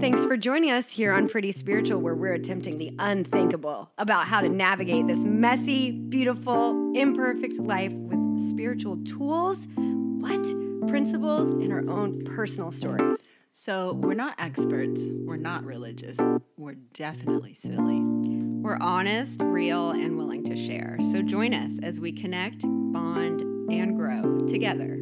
Thanks for joining us here on Pretty Spiritual, where we're attempting the unthinkable about how to navigate this messy, beautiful, imperfect life with spiritual tools, what principles, and our own personal stories. So, we're not experts, we're not religious, we're definitely silly. We're honest, real, and willing to share. So join us as we connect, bond, and grow together.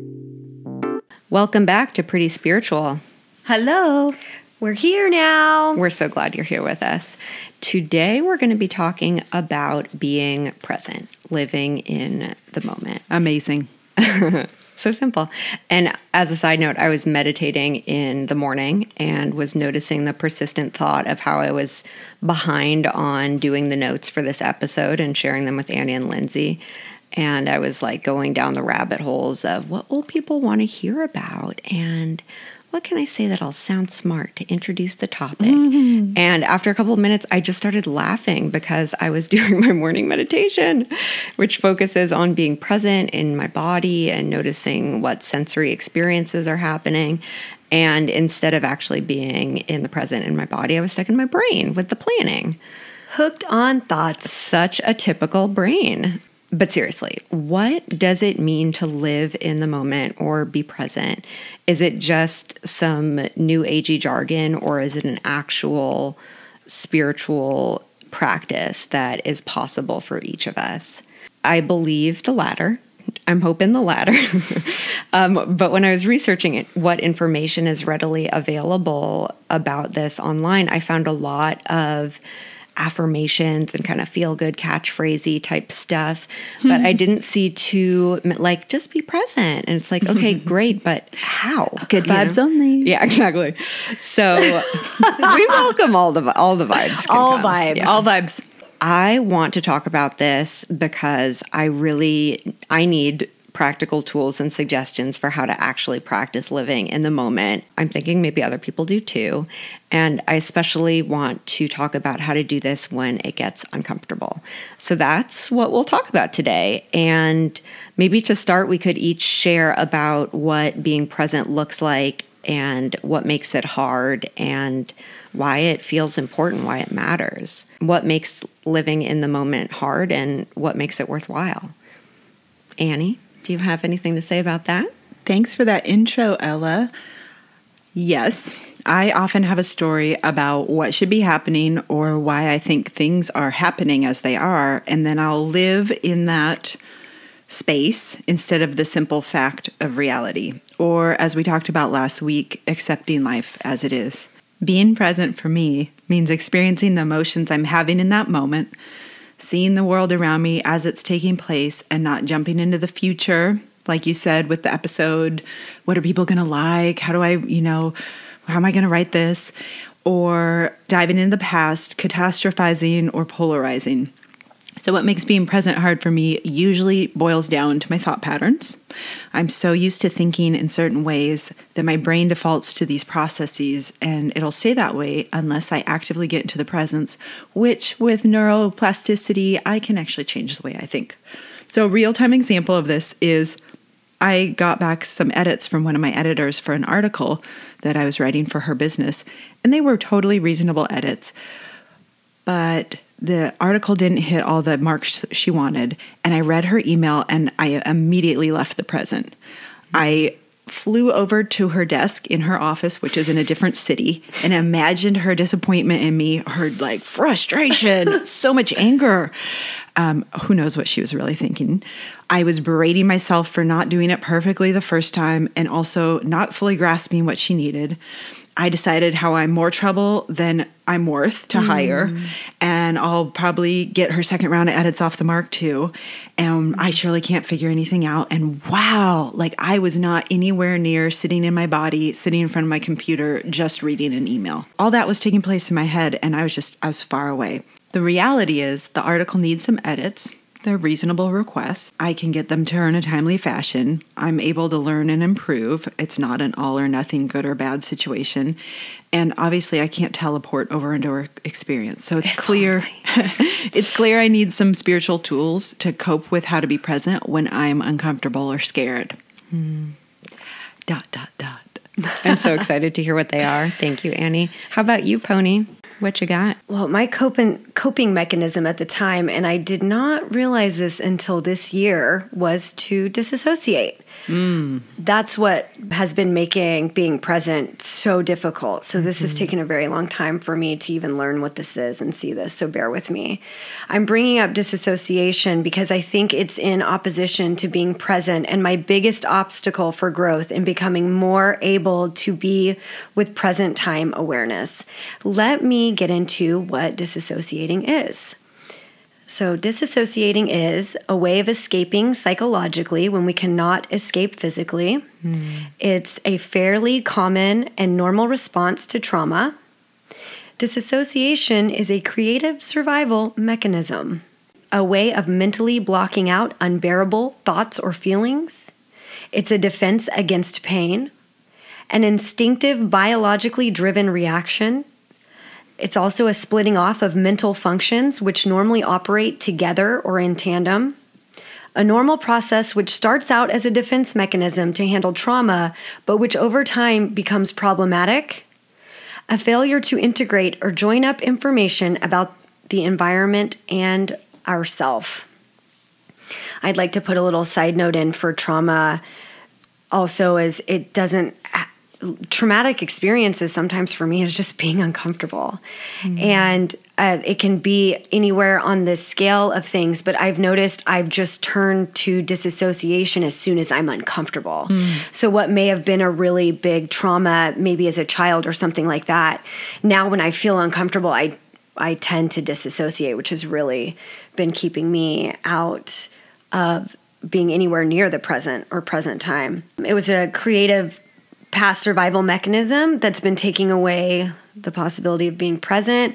Welcome back to Pretty Spiritual. Hello. We're here now. We're so glad you're here with us. Today, we're going to be talking about being present, living in the moment. Amazing. So simple. And as a side note, I was meditating in the morning and was noticing the persistent thought of how I was behind on doing the notes for this episode and sharing them with Annie and Lindsay. And I was like going down the rabbit holes of what will people want to hear about and what can I say that'll sound smart to introduce the topic? Mm-hmm. And after a couple of minutes, I just started laughing because I was doing my morning meditation, which focuses on being present in my body and noticing what sensory experiences are happening. And instead of actually being in the present in my body, I was stuck in my brain with the planning. Hooked on thoughts. Such a typical brain. But seriously, what does it mean to live in the moment or be present? Is it just some new agey jargon or is it an actual spiritual practice that is possible for each of us? I believe the latter. I'm hoping the latter. um, but when I was researching it, what information is readily available about this online, I found a lot of affirmations and kind of feel good catchphrasey type stuff. Mm-hmm. But I didn't see too like just be present. And it's like, okay, great, but how? Good vibes know? only. Yeah, exactly. So we welcome all the all the vibes. All come. vibes. Yes. All vibes. I want to talk about this because I really I need practical tools and suggestions for how to actually practice living in the moment. I'm thinking maybe other people do too. And I especially want to talk about how to do this when it gets uncomfortable. So that's what we'll talk about today. And maybe to start, we could each share about what being present looks like and what makes it hard and why it feels important, why it matters, what makes living in the moment hard, and what makes it worthwhile. Annie? Do you have anything to say about that? Thanks for that intro, Ella. Yes, I often have a story about what should be happening or why I think things are happening as they are, and then I'll live in that space instead of the simple fact of reality. Or, as we talked about last week, accepting life as it is. Being present for me means experiencing the emotions I'm having in that moment seeing the world around me as it's taking place and not jumping into the future like you said with the episode what are people going to like? How do i you know how am i going to write this? Or diving into the past catastrophizing or polarizing so, what makes being present hard for me usually boils down to my thought patterns. I'm so used to thinking in certain ways that my brain defaults to these processes, and it'll stay that way unless I actively get into the presence, which with neuroplasticity, I can actually change the way I think. So, a real time example of this is I got back some edits from one of my editors for an article that I was writing for her business, and they were totally reasonable edits. But the article didn't hit all the marks she wanted and i read her email and i immediately left the present. I flew over to her desk in her office which is in a different city and imagined her disappointment in me her like frustration so much anger. Um, who knows what she was really thinking. I was berating myself for not doing it perfectly the first time and also not fully grasping what she needed I decided how I'm more trouble than I'm worth to mm. hire. And I'll probably get her second round of edits off the mark too. And I surely can't figure anything out. And wow, like I was not anywhere near sitting in my body, sitting in front of my computer, just reading an email. All that was taking place in my head, and I was just, I was far away. The reality is, the article needs some edits. They're reasonable requests. I can get them to her in a timely fashion. I'm able to learn and improve. It's not an all or nothing good or bad situation. And obviously I can't teleport over into her experience. So it's clear it's clear I need some spiritual tools to cope with how to be present when I'm uncomfortable or scared. Hmm. Dot dot dot. I'm so excited to hear what they are. Thank you, Annie. How about you, Pony? What you got? Well, my coping coping mechanism at the time, and I did not realize this until this year, was to disassociate. Mm. That's what has been making being present so difficult. So, this mm-hmm. has taken a very long time for me to even learn what this is and see this. So, bear with me. I'm bringing up disassociation because I think it's in opposition to being present and my biggest obstacle for growth in becoming more able to be with present time awareness. Let me get into what disassociating is. So, disassociating is a way of escaping psychologically when we cannot escape physically. Mm. It's a fairly common and normal response to trauma. Disassociation is a creative survival mechanism, a way of mentally blocking out unbearable thoughts or feelings. It's a defense against pain, an instinctive, biologically driven reaction it's also a splitting off of mental functions which normally operate together or in tandem. A normal process which starts out as a defense mechanism to handle trauma, but which over time becomes problematic. A failure to integrate or join up information about the environment and ourself. I'd like to put a little side note in for trauma also as it doesn't traumatic experiences sometimes for me is just being uncomfortable mm-hmm. and uh, it can be anywhere on the scale of things but i've noticed i've just turned to disassociation as soon as i'm uncomfortable mm. so what may have been a really big trauma maybe as a child or something like that now when i feel uncomfortable i i tend to disassociate which has really been keeping me out of being anywhere near the present or present time it was a creative past survival mechanism that's been taking away the possibility of being present.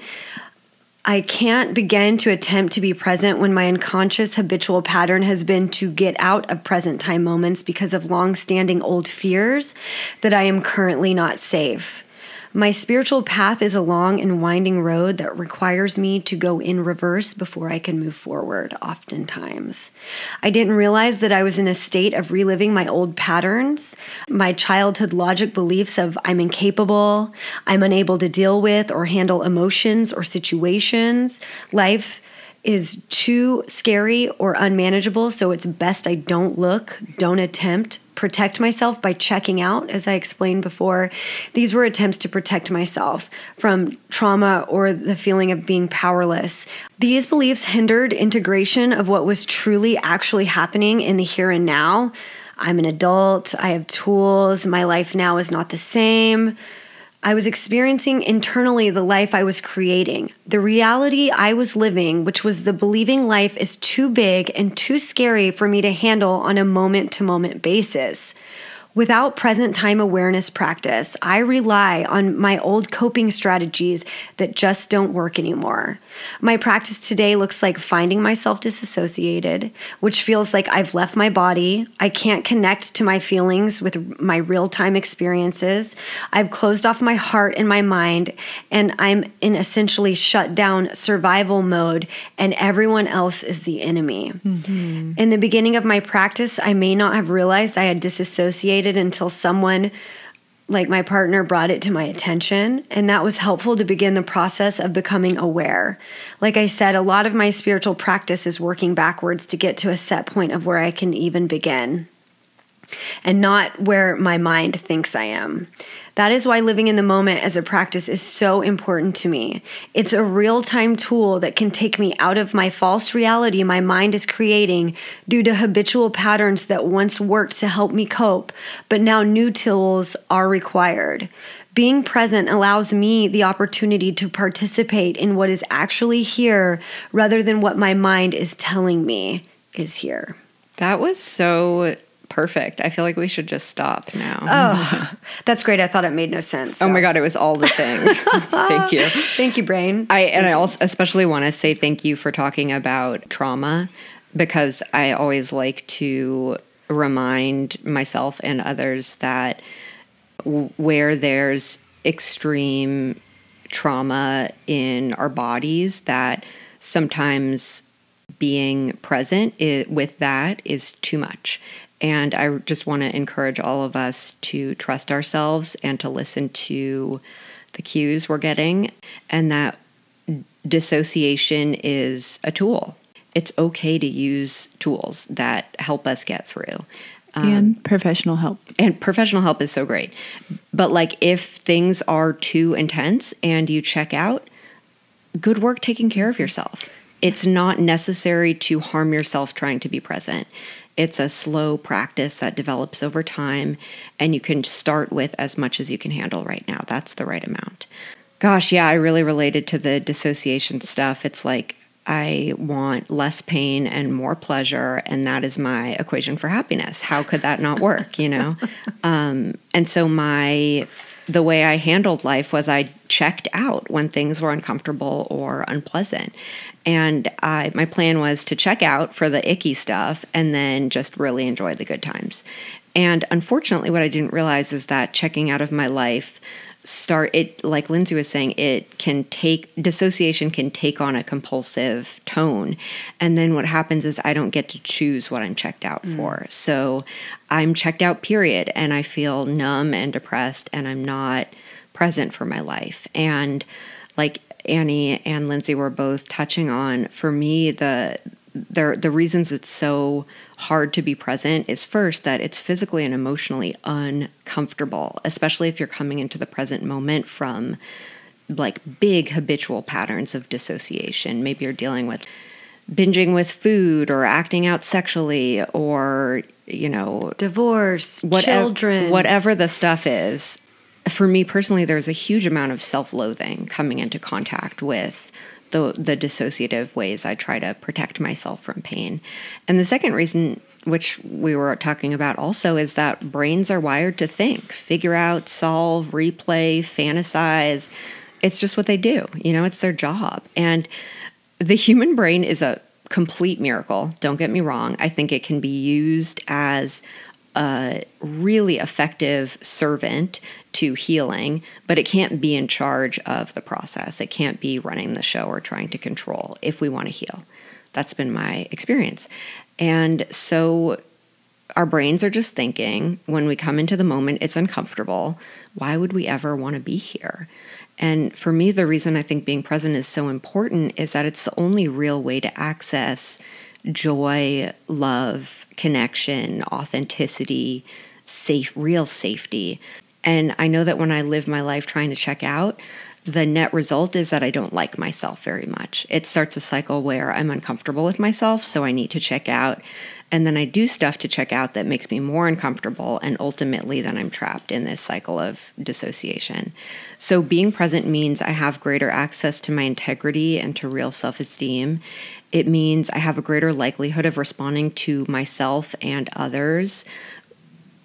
I can't begin to attempt to be present when my unconscious habitual pattern has been to get out of present time moments because of long standing old fears that I am currently not safe. My spiritual path is a long and winding road that requires me to go in reverse before I can move forward, oftentimes. I didn't realize that I was in a state of reliving my old patterns, my childhood logic beliefs of I'm incapable, I'm unable to deal with or handle emotions or situations. Life is too scary or unmanageable, so it's best I don't look, don't attempt, protect myself by checking out, as I explained before. These were attempts to protect myself from trauma or the feeling of being powerless. These beliefs hindered integration of what was truly actually happening in the here and now. I'm an adult, I have tools, my life now is not the same. I was experiencing internally the life I was creating. The reality I was living, which was the believing life is too big and too scary for me to handle on a moment to moment basis. Without present time awareness practice, I rely on my old coping strategies that just don't work anymore. My practice today looks like finding myself disassociated, which feels like I've left my body. I can't connect to my feelings with my real time experiences. I've closed off my heart and my mind, and I'm in essentially shut down survival mode, and everyone else is the enemy. Mm-hmm. In the beginning of my practice, I may not have realized I had disassociated until someone like my partner brought it to my attention and that was helpful to begin the process of becoming aware. Like i said a lot of my spiritual practice is working backwards to get to a set point of where i can even begin and not where my mind thinks i am that is why living in the moment as a practice is so important to me. It's a real time tool that can take me out of my false reality my mind is creating due to habitual patterns that once worked to help me cope, but now new tools are required. Being present allows me the opportunity to participate in what is actually here rather than what my mind is telling me is here. That was so perfect. I feel like we should just stop now. Oh, that's great. I thought it made no sense. So. Oh my god, it was all the things. thank you. Thank you, brain. I and I also especially want to say thank you for talking about trauma because I always like to remind myself and others that where there's extreme trauma in our bodies that sometimes being present with that is too much And I just want to encourage all of us to trust ourselves and to listen to the cues we're getting, and that dissociation is a tool. It's okay to use tools that help us get through. Um, and professional help. And professional help is so great. But like if things are too intense and you check out, good work taking care of yourself. It's not necessary to harm yourself trying to be present. It's a slow practice that develops over time, and you can start with as much as you can handle right now. That's the right amount. Gosh, yeah, I really related to the dissociation stuff. It's like I want less pain and more pleasure, and that is my equation for happiness. How could that not work, you know? Um, and so my the way I handled life was I checked out when things were uncomfortable or unpleasant. And I, my plan was to check out for the icky stuff and then just really enjoy the good times. And unfortunately, what I didn't realize is that checking out of my life start it like lindsay was saying it can take dissociation can take on a compulsive tone. And then what happens is i don't get to choose what i'm checked out mm. for. So i'm checked out period. And i feel numb and depressed and i'm not present for my life. And like annie and lindsay were both touching on for me the the the reasons it's so hard to be present is first that it's physically and emotionally uncomfortable, especially if you're coming into the present moment from like big habitual patterns of dissociation. Maybe you're dealing with binging with food or acting out sexually or, you know, divorce, whatever, children, whatever the stuff is. For me personally, there's a huge amount of self loathing coming into contact with the the dissociative ways I try to protect myself from pain. And the second reason which we were talking about also is that brains are wired to think, figure out, solve, replay, fantasize. It's just what they do. You know, it's their job. And the human brain is a complete miracle. Don't get me wrong. I think it can be used as a really effective servant to healing, but it can't be in charge of the process. It can't be running the show or trying to control if we want to heal. That's been my experience. And so our brains are just thinking when we come into the moment, it's uncomfortable. Why would we ever want to be here? And for me, the reason I think being present is so important is that it's the only real way to access joy, love, connection, authenticity, safe, real safety. And I know that when I live my life trying to check out, the net result is that I don't like myself very much. It starts a cycle where I'm uncomfortable with myself, so I need to check out. And then I do stuff to check out that makes me more uncomfortable. And ultimately, then I'm trapped in this cycle of dissociation. So, being present means I have greater access to my integrity and to real self esteem. It means I have a greater likelihood of responding to myself and others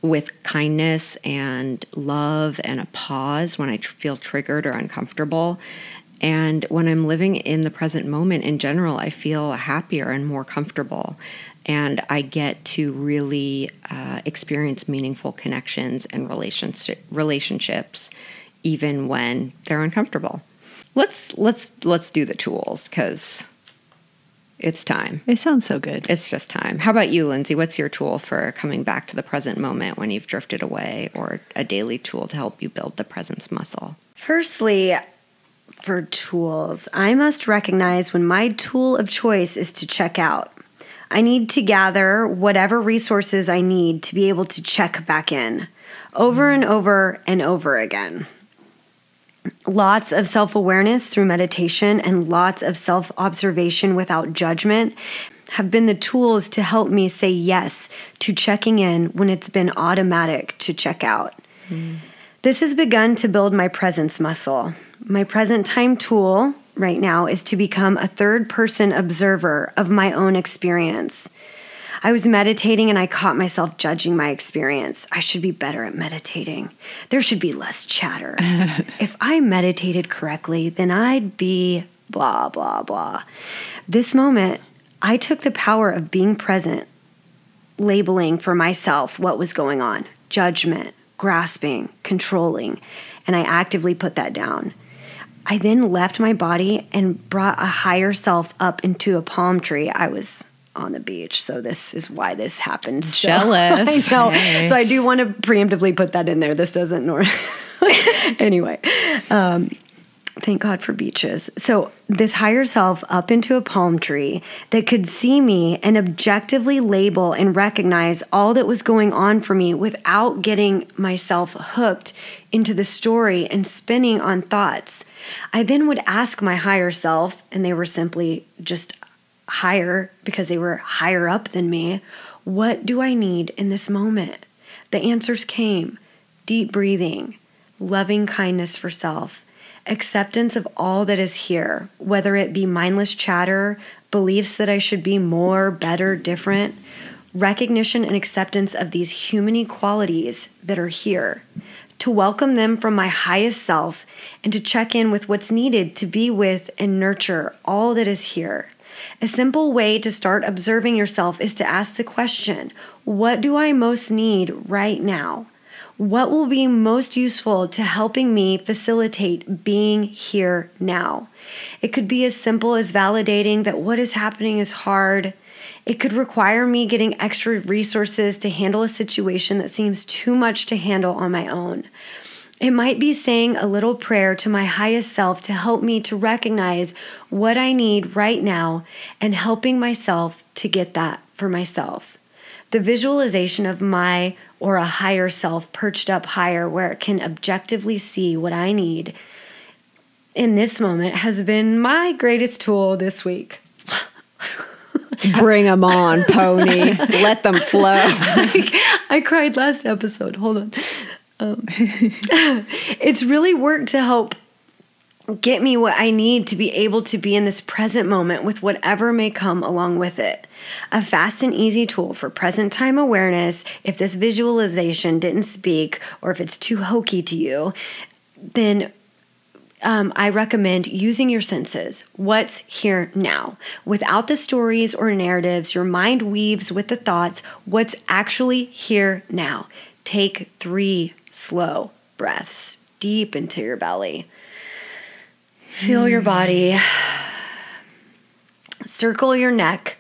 with kindness and love and a pause when I feel triggered or uncomfortable. And when I'm living in the present moment in general, I feel happier and more comfortable. And I get to really uh, experience meaningful connections and relationship, relationships, even when they're uncomfortable. Let's let's let's do the tools because it's time. It sounds so good. It's just time. How about you, Lindsay? What's your tool for coming back to the present moment when you've drifted away, or a daily tool to help you build the presence muscle? Firstly, for tools, I must recognize when my tool of choice is to check out. I need to gather whatever resources I need to be able to check back in over and over and over again lots of self awareness through meditation and lots of self observation without judgment have been the tools to help me say yes to checking in when it's been automatic to check out. Mm. This has begun to build my presence muscle. My present time tool right now is to become a third person observer of my own experience. I was meditating and I caught myself judging my experience. I should be better at meditating. There should be less chatter. if I meditated correctly, then I'd be blah, blah, blah. This moment, I took the power of being present, labeling for myself what was going on judgment, grasping, controlling, and I actively put that down. I then left my body and brought a higher self up into a palm tree I was on the beach. So this is why this happened. So, Jealous. I know. Hey. So I do want to preemptively put that in there. This doesn't nor anyway. Um, thank God for beaches. So this higher self up into a palm tree that could see me and objectively label and recognize all that was going on for me without getting myself hooked into the story and spinning on thoughts. I then would ask my higher self, and they were simply just higher because they were higher up than me. What do I need in this moment? The answers came deep breathing, loving kindness for self, acceptance of all that is here, whether it be mindless chatter, beliefs that I should be more, better, different, recognition and acceptance of these human equalities that are here, to welcome them from my highest self, and to check in with what's needed to be with and nurture all that is here. A simple way to start observing yourself is to ask the question What do I most need right now? What will be most useful to helping me facilitate being here now? It could be as simple as validating that what is happening is hard. It could require me getting extra resources to handle a situation that seems too much to handle on my own. It might be saying a little prayer to my highest self to help me to recognize what I need right now and helping myself to get that for myself. The visualization of my or a higher self perched up higher where it can objectively see what I need in this moment has been my greatest tool this week. Bring them on, pony. Let them flow. I cried last episode. Hold on. Um, it's really worked to help get me what I need to be able to be in this present moment with whatever may come along with it. A fast and easy tool for present time awareness. If this visualization didn't speak or if it's too hokey to you, then um, I recommend using your senses. What's here now? Without the stories or narratives, your mind weaves with the thoughts. What's actually here now? Take three slow breaths deep into your belly. Feel your body. Circle your neck.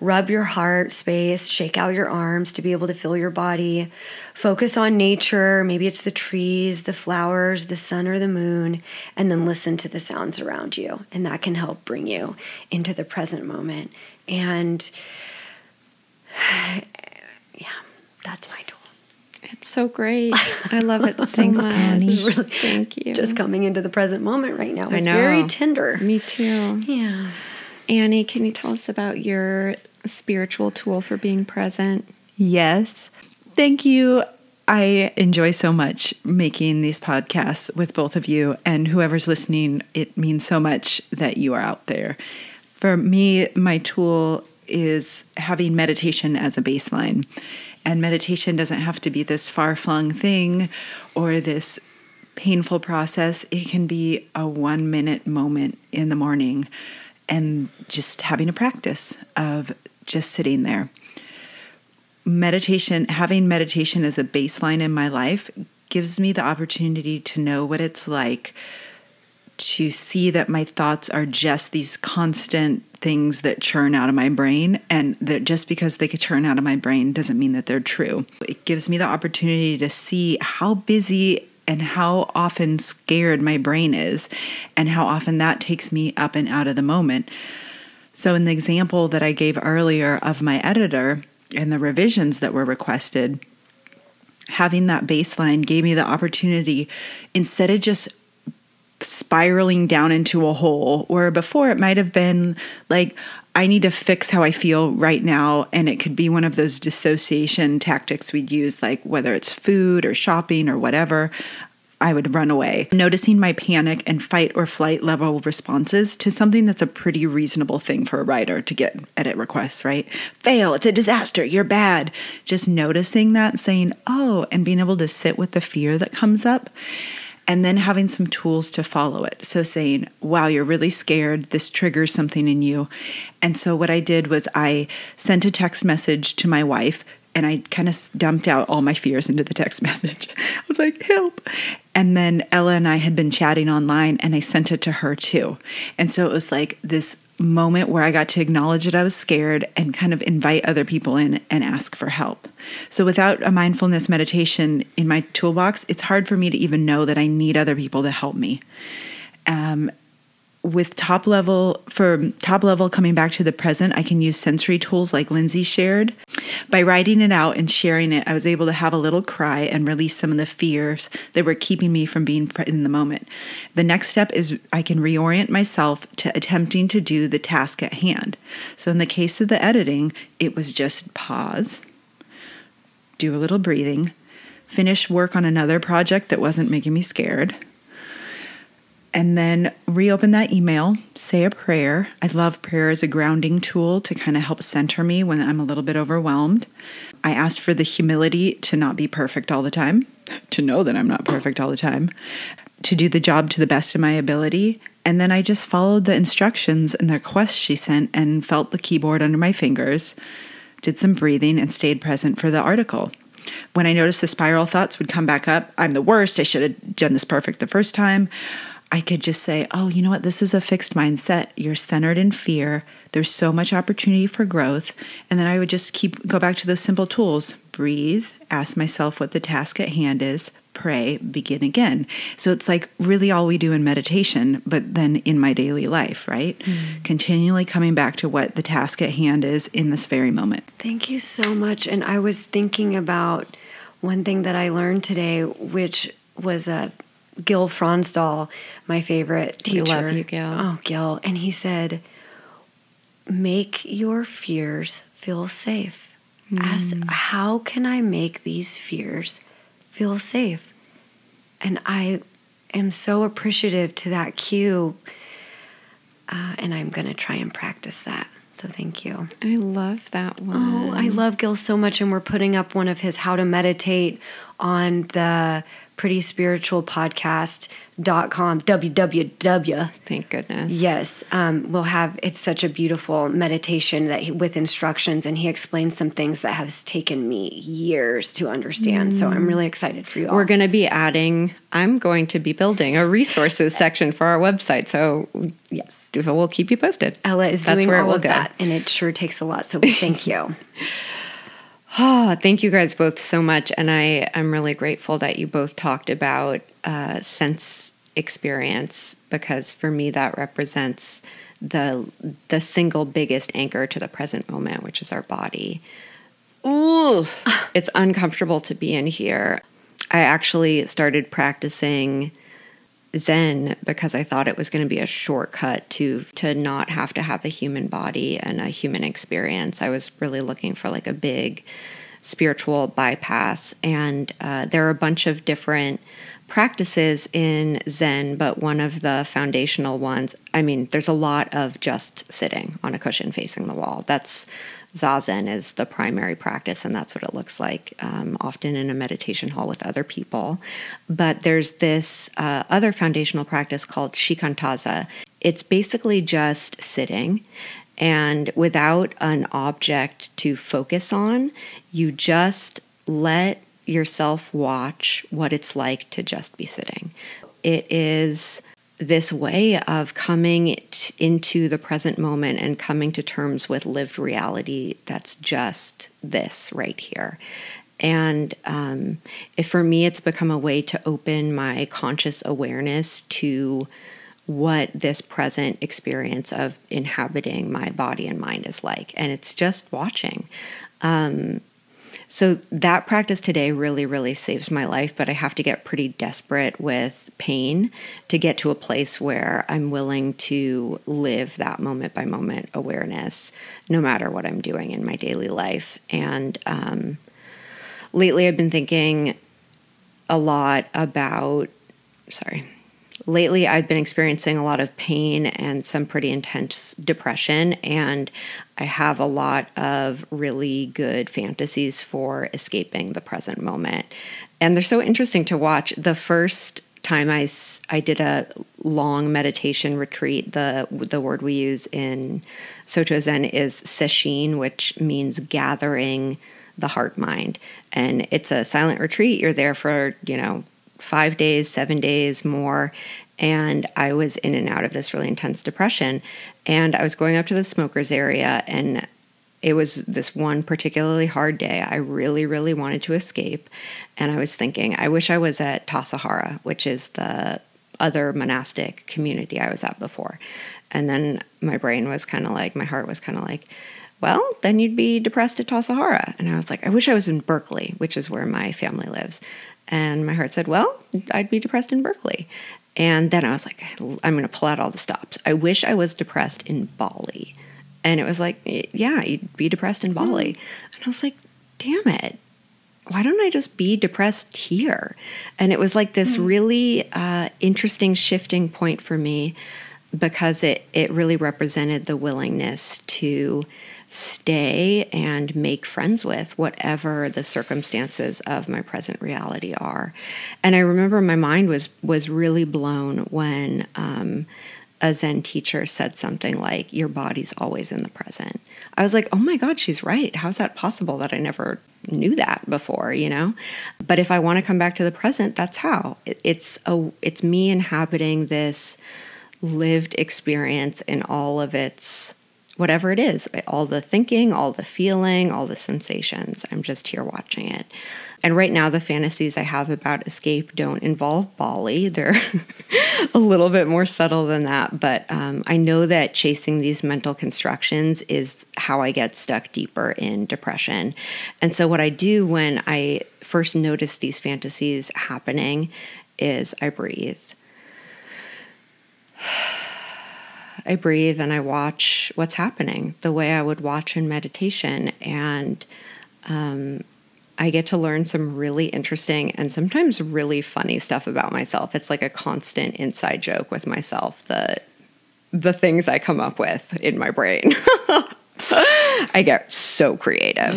Rub your heart space. Shake out your arms to be able to feel your body. Focus on nature. Maybe it's the trees, the flowers, the sun, or the moon. And then listen to the sounds around you. And that can help bring you into the present moment. And yeah, that's my tool. It's so great. I love it so Thanks, much. Pony. Really, Thank you. Just coming into the present moment right now. I It's know. very tender. Me too. Yeah. Annie, can you tell us about your spiritual tool for being present? Yes. Thank you. I enjoy so much making these podcasts with both of you and whoever's listening. It means so much that you are out there. For me, my tool is having meditation as a baseline. And meditation doesn't have to be this far flung thing or this painful process. It can be a one minute moment in the morning and just having a practice of just sitting there meditation, having meditation as a baseline in my life gives me the opportunity to know what it's like to see that my thoughts are just these constant things that churn out of my brain and that just because they could churn out of my brain doesn't mean that they're true. It gives me the opportunity to see how busy and how often scared my brain is and how often that takes me up and out of the moment. So, in the example that I gave earlier of my editor and the revisions that were requested, having that baseline gave me the opportunity instead of just spiraling down into a hole where before it might have been like I need to fix how I feel right now. And it could be one of those dissociation tactics we'd use like whether it's food or shopping or whatever I would run away. Noticing my panic and fight or flight level responses to something that's a pretty reasonable thing for a writer to get edit requests right? Fail it's a disaster you're bad. Just noticing that saying oh and being able to sit with the fear that comes up and then having some tools to follow it. So saying, wow, you're really scared. This triggers something in you. And so what I did was I sent a text message to my wife and I kind of dumped out all my fears into the text message. I was like, help. And then Ella and I had been chatting online and I sent it to her too. And so it was like this moment where I got to acknowledge that I was scared and kind of invite other people in and ask for help. So, without a mindfulness meditation in my toolbox, it's hard for me to even know that I need other people to help me. Um, with top level for top level coming back to the present i can use sensory tools like lindsay shared. By writing it out and sharing it i was able to have a little cry and release some of the fears that were keeping me from being in the moment. The next step is i can reorient myself to attempting to do the task at hand. So in the case of the editing it was just pause do a little breathing finish work on another project that wasn't making me scared and then reopen that email, say a prayer. I love prayer as a grounding tool to kind of help center me when I'm a little bit overwhelmed. I ask for the humility to not be perfect all the time, to know that I'm not perfect all the time, to do the job to the best of my ability. And then I just followed the instructions and the request she sent and felt the keyboard under my fingers, did some breathing, and stayed present for the article. When I noticed the spiral thoughts would come back up, I'm the worst, I should have done this perfect the first time. I could just say, oh, you know what? This is a fixed mindset. You're centered in fear. There's so much opportunity for growth. And then I would just keep go back to those simple tools breathe, ask myself what the task at hand is, pray, begin again. So it's like really all we do in meditation, but then in my daily life, right? Mm. Continually coming back to what the task at hand is in this very moment. Thank you so much. And I was thinking about one thing that I learned today, which was a Gil Fronsdal, my favorite teacher. We love you, Gil. Oh, Gil. And he said, make your fears feel safe. Mm. Ask, how can I make these fears feel safe? And I am so appreciative to that cue. Uh, and I'm going to try and practice that. So thank you. I love that one. Oh, I love Gil so much. And we're putting up one of his How to Meditate on the pretty spiritual podcast.com www thank goodness. yes um, we'll have it's such a beautiful meditation that he, with instructions and he explains some things that has taken me years to understand. Mm. so i'm really excited for you all. We're going to be adding i'm going to be building a resources section for our website. So yes. We'll keep you posted. Ella is That's doing where all it will of go. that and it sure takes a lot so thank you Oh, thank you guys both so much. And I am really grateful that you both talked about uh, sense experience because for me that represents the the single biggest anchor to the present moment, which is our body. Ooh, it's uncomfortable to be in here. I actually started practicing Zen because I thought it was going to be a shortcut to to not have to have a human body and a human experience. I was really looking for like a big spiritual bypass, and uh, there are a bunch of different practices in Zen, but one of the foundational ones. I mean, there's a lot of just sitting on a cushion facing the wall. That's Zazen is the primary practice, and that's what it looks like, um, often in a meditation hall with other people. But there's this uh, other foundational practice called Shikantaza. It's basically just sitting, and without an object to focus on, you just let yourself watch what it's like to just be sitting. It is this way of coming t- into the present moment and coming to terms with lived reality that's just this right here. And um, for me, it's become a way to open my conscious awareness to what this present experience of inhabiting my body and mind is like. And it's just watching. Um, so that practice today really, really saves my life, but I have to get pretty desperate with pain to get to a place where I'm willing to live that moment by moment awareness, no matter what I'm doing in my daily life. And um, lately, I've been thinking a lot about, sorry, lately I've been experiencing a lot of pain and some pretty intense depression, and I have a lot of really good fantasies for escaping the present moment. And they're so interesting to watch. The first time I, I did a long meditation retreat, the, the word we use in Soto Zen is sesshin, which means gathering the heart mind. And it's a silent retreat. You're there for, you know, five days, seven days more. and I was in and out of this really intense depression. And I was going up to the smokers area, and it was this one particularly hard day. I really, really wanted to escape. And I was thinking, I wish I was at Tassajara, which is the other monastic community I was at before. And then my brain was kind of like, my heart was kind of like, well, then you'd be depressed at Tassajara. And I was like, I wish I was in Berkeley, which is where my family lives. And my heart said, well, I'd be depressed in Berkeley. And then I was like, I'm going to pull out all the stops. I wish I was depressed in Bali. And it was like, yeah, you'd be depressed in Bali. And I was like, damn it. Why don't I just be depressed here? And it was like this really uh, interesting shifting point for me because it, it really represented the willingness to stay and make friends with whatever the circumstances of my present reality are. And I remember my mind was was really blown when um, a Zen teacher said something like, Your body's always in the present. I was like, Oh my God, she's right. How's that possible that I never knew that before, you know? But if I want to come back to the present, that's how. It's a it's me inhabiting this lived experience in all of its whatever it is all the thinking, all the feeling, all the sensations. I'm just here watching it. And right now, the fantasies I have about escape don't involve Bali. They're a little bit more subtle than that. But um, I know that chasing these mental constructions is how I get stuck deeper in depression. And so, what I do when I first notice these fantasies happening is I breathe. I breathe and I watch what's happening the way I would watch in meditation. And um, I get to learn some really interesting and sometimes really funny stuff about myself. It's like a constant inside joke with myself, that the things I come up with in my brain. I get so creative,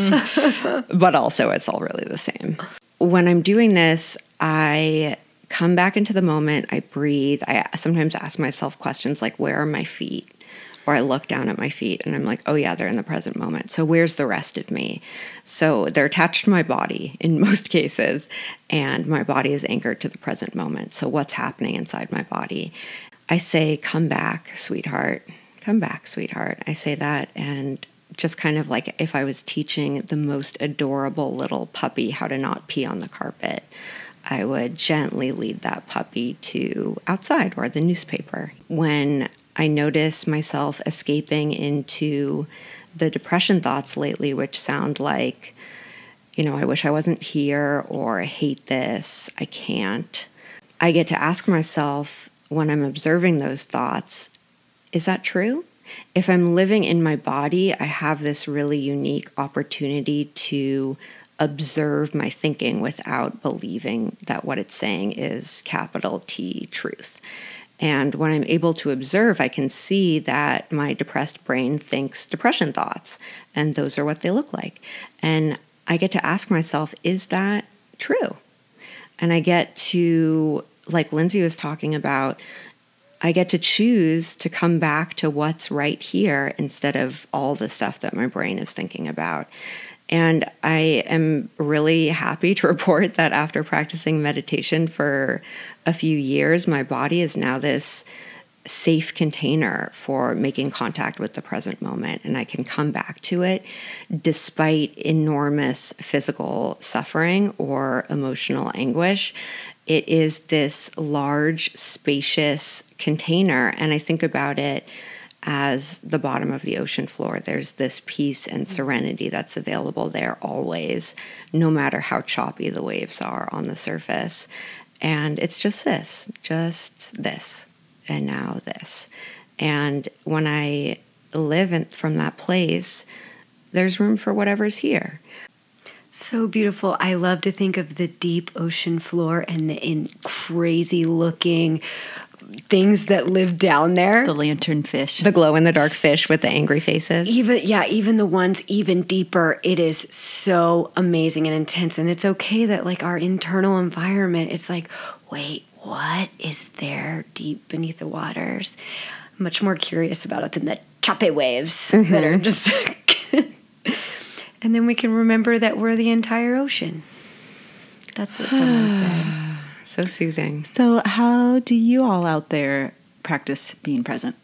but also it's all really the same. When I'm doing this, I come back into the moment. I breathe. I sometimes ask myself questions like, where are my feet? Or I look down at my feet and I'm like, oh, yeah, they're in the present moment. So where's the rest of me? So they're attached to my body in most cases, and my body is anchored to the present moment. So what's happening inside my body? I say, come back, sweetheart. Come back, sweetheart. I say that and just kind of like if I was teaching the most adorable little puppy how to not pee on the carpet. I would gently lead that puppy to outside or the newspaper. When I notice myself escaping into the depression thoughts lately, which sound like, you know, I wish I wasn't here or I hate this, I can't. I get to ask myself when I'm observing those thoughts, is that true? If I'm living in my body, I have this really unique opportunity to observe my thinking without believing that what it's saying is capital T truth. And when I'm able to observe, I can see that my depressed brain thinks depression thoughts, and those are what they look like. And I get to ask myself, is that true? And I get to, like Lindsay was talking about, I get to choose to come back to what's right here instead of all the stuff that my brain is thinking about. And I am really happy to report that after practicing meditation for a few years, my body is now this safe container for making contact with the present moment. And I can come back to it despite enormous physical suffering or emotional anguish. It is this large, spacious container. And I think about it as the bottom of the ocean floor. There's this peace and mm-hmm. serenity that's available there always, no matter how choppy the waves are on the surface. And it's just this, just this, and now this. And when I live in, from that place, there's room for whatever's here. So beautiful. I love to think of the deep ocean floor and the in crazy looking things that live down there. The lantern fish. The glow in the dark fish with the angry faces. Even yeah, even the ones even deeper, it is so amazing and intense. And it's okay that like our internal environment, it's like, wait, what is there deep beneath the waters? I'm much more curious about it than the choppy waves mm-hmm. that are just And then we can remember that we're the entire ocean. That's what someone said. So soothing. So, how do you all out there practice being present?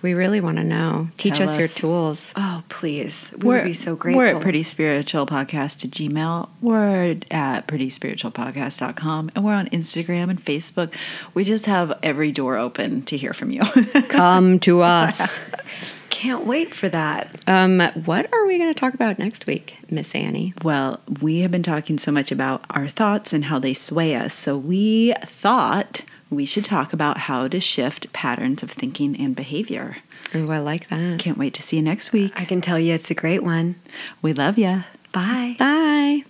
We really want to know. Teach Tell us, your tools. Oh, please. We would be so grateful. We're at Pretty Spiritual Podcast to Gmail. We're at prettyspiritualpodcast.com. And we're on Instagram and Facebook. We just have every door open to hear from you. Come to us. Can't wait for that. Um, what are we going to talk about next week, Miss Annie? well, we have been talking so much about our thoughts and how they sway us. So we thought we should talk about how to shift patterns of thinking and behavior. Oh, I like that. Can't wait to see you next week. I can tell you it's a great one. We love you. Bye. Bye.